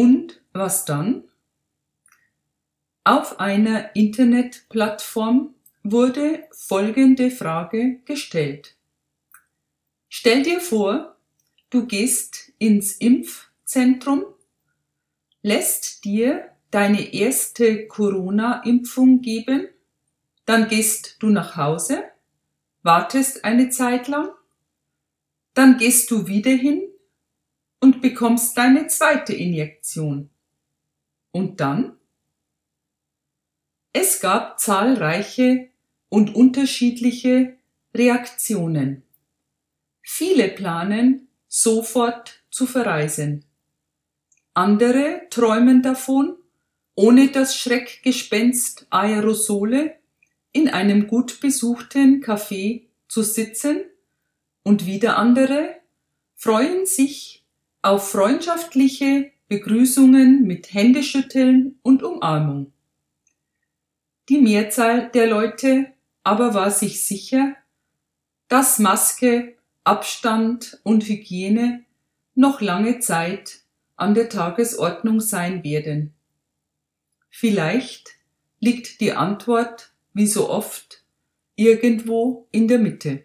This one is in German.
Und was dann? Auf einer Internetplattform wurde folgende Frage gestellt. Stell dir vor, du gehst ins Impfzentrum, lässt dir deine erste Corona-Impfung geben, dann gehst du nach Hause, wartest eine Zeit lang, dann gehst du wieder hin und bekommst deine zweite Injektion. Und dann? Es gab zahlreiche und unterschiedliche Reaktionen. Viele planen, sofort zu verreisen. Andere träumen davon, ohne das Schreckgespenst Aerosole in einem gut besuchten Café zu sitzen und wieder andere freuen sich auf freundschaftliche Begrüßungen mit Händeschütteln und Umarmung. Die Mehrzahl der Leute aber war sich sicher, dass Maske, Abstand und Hygiene noch lange Zeit an der Tagesordnung sein werden. Vielleicht liegt die Antwort, wie so oft, irgendwo in der Mitte.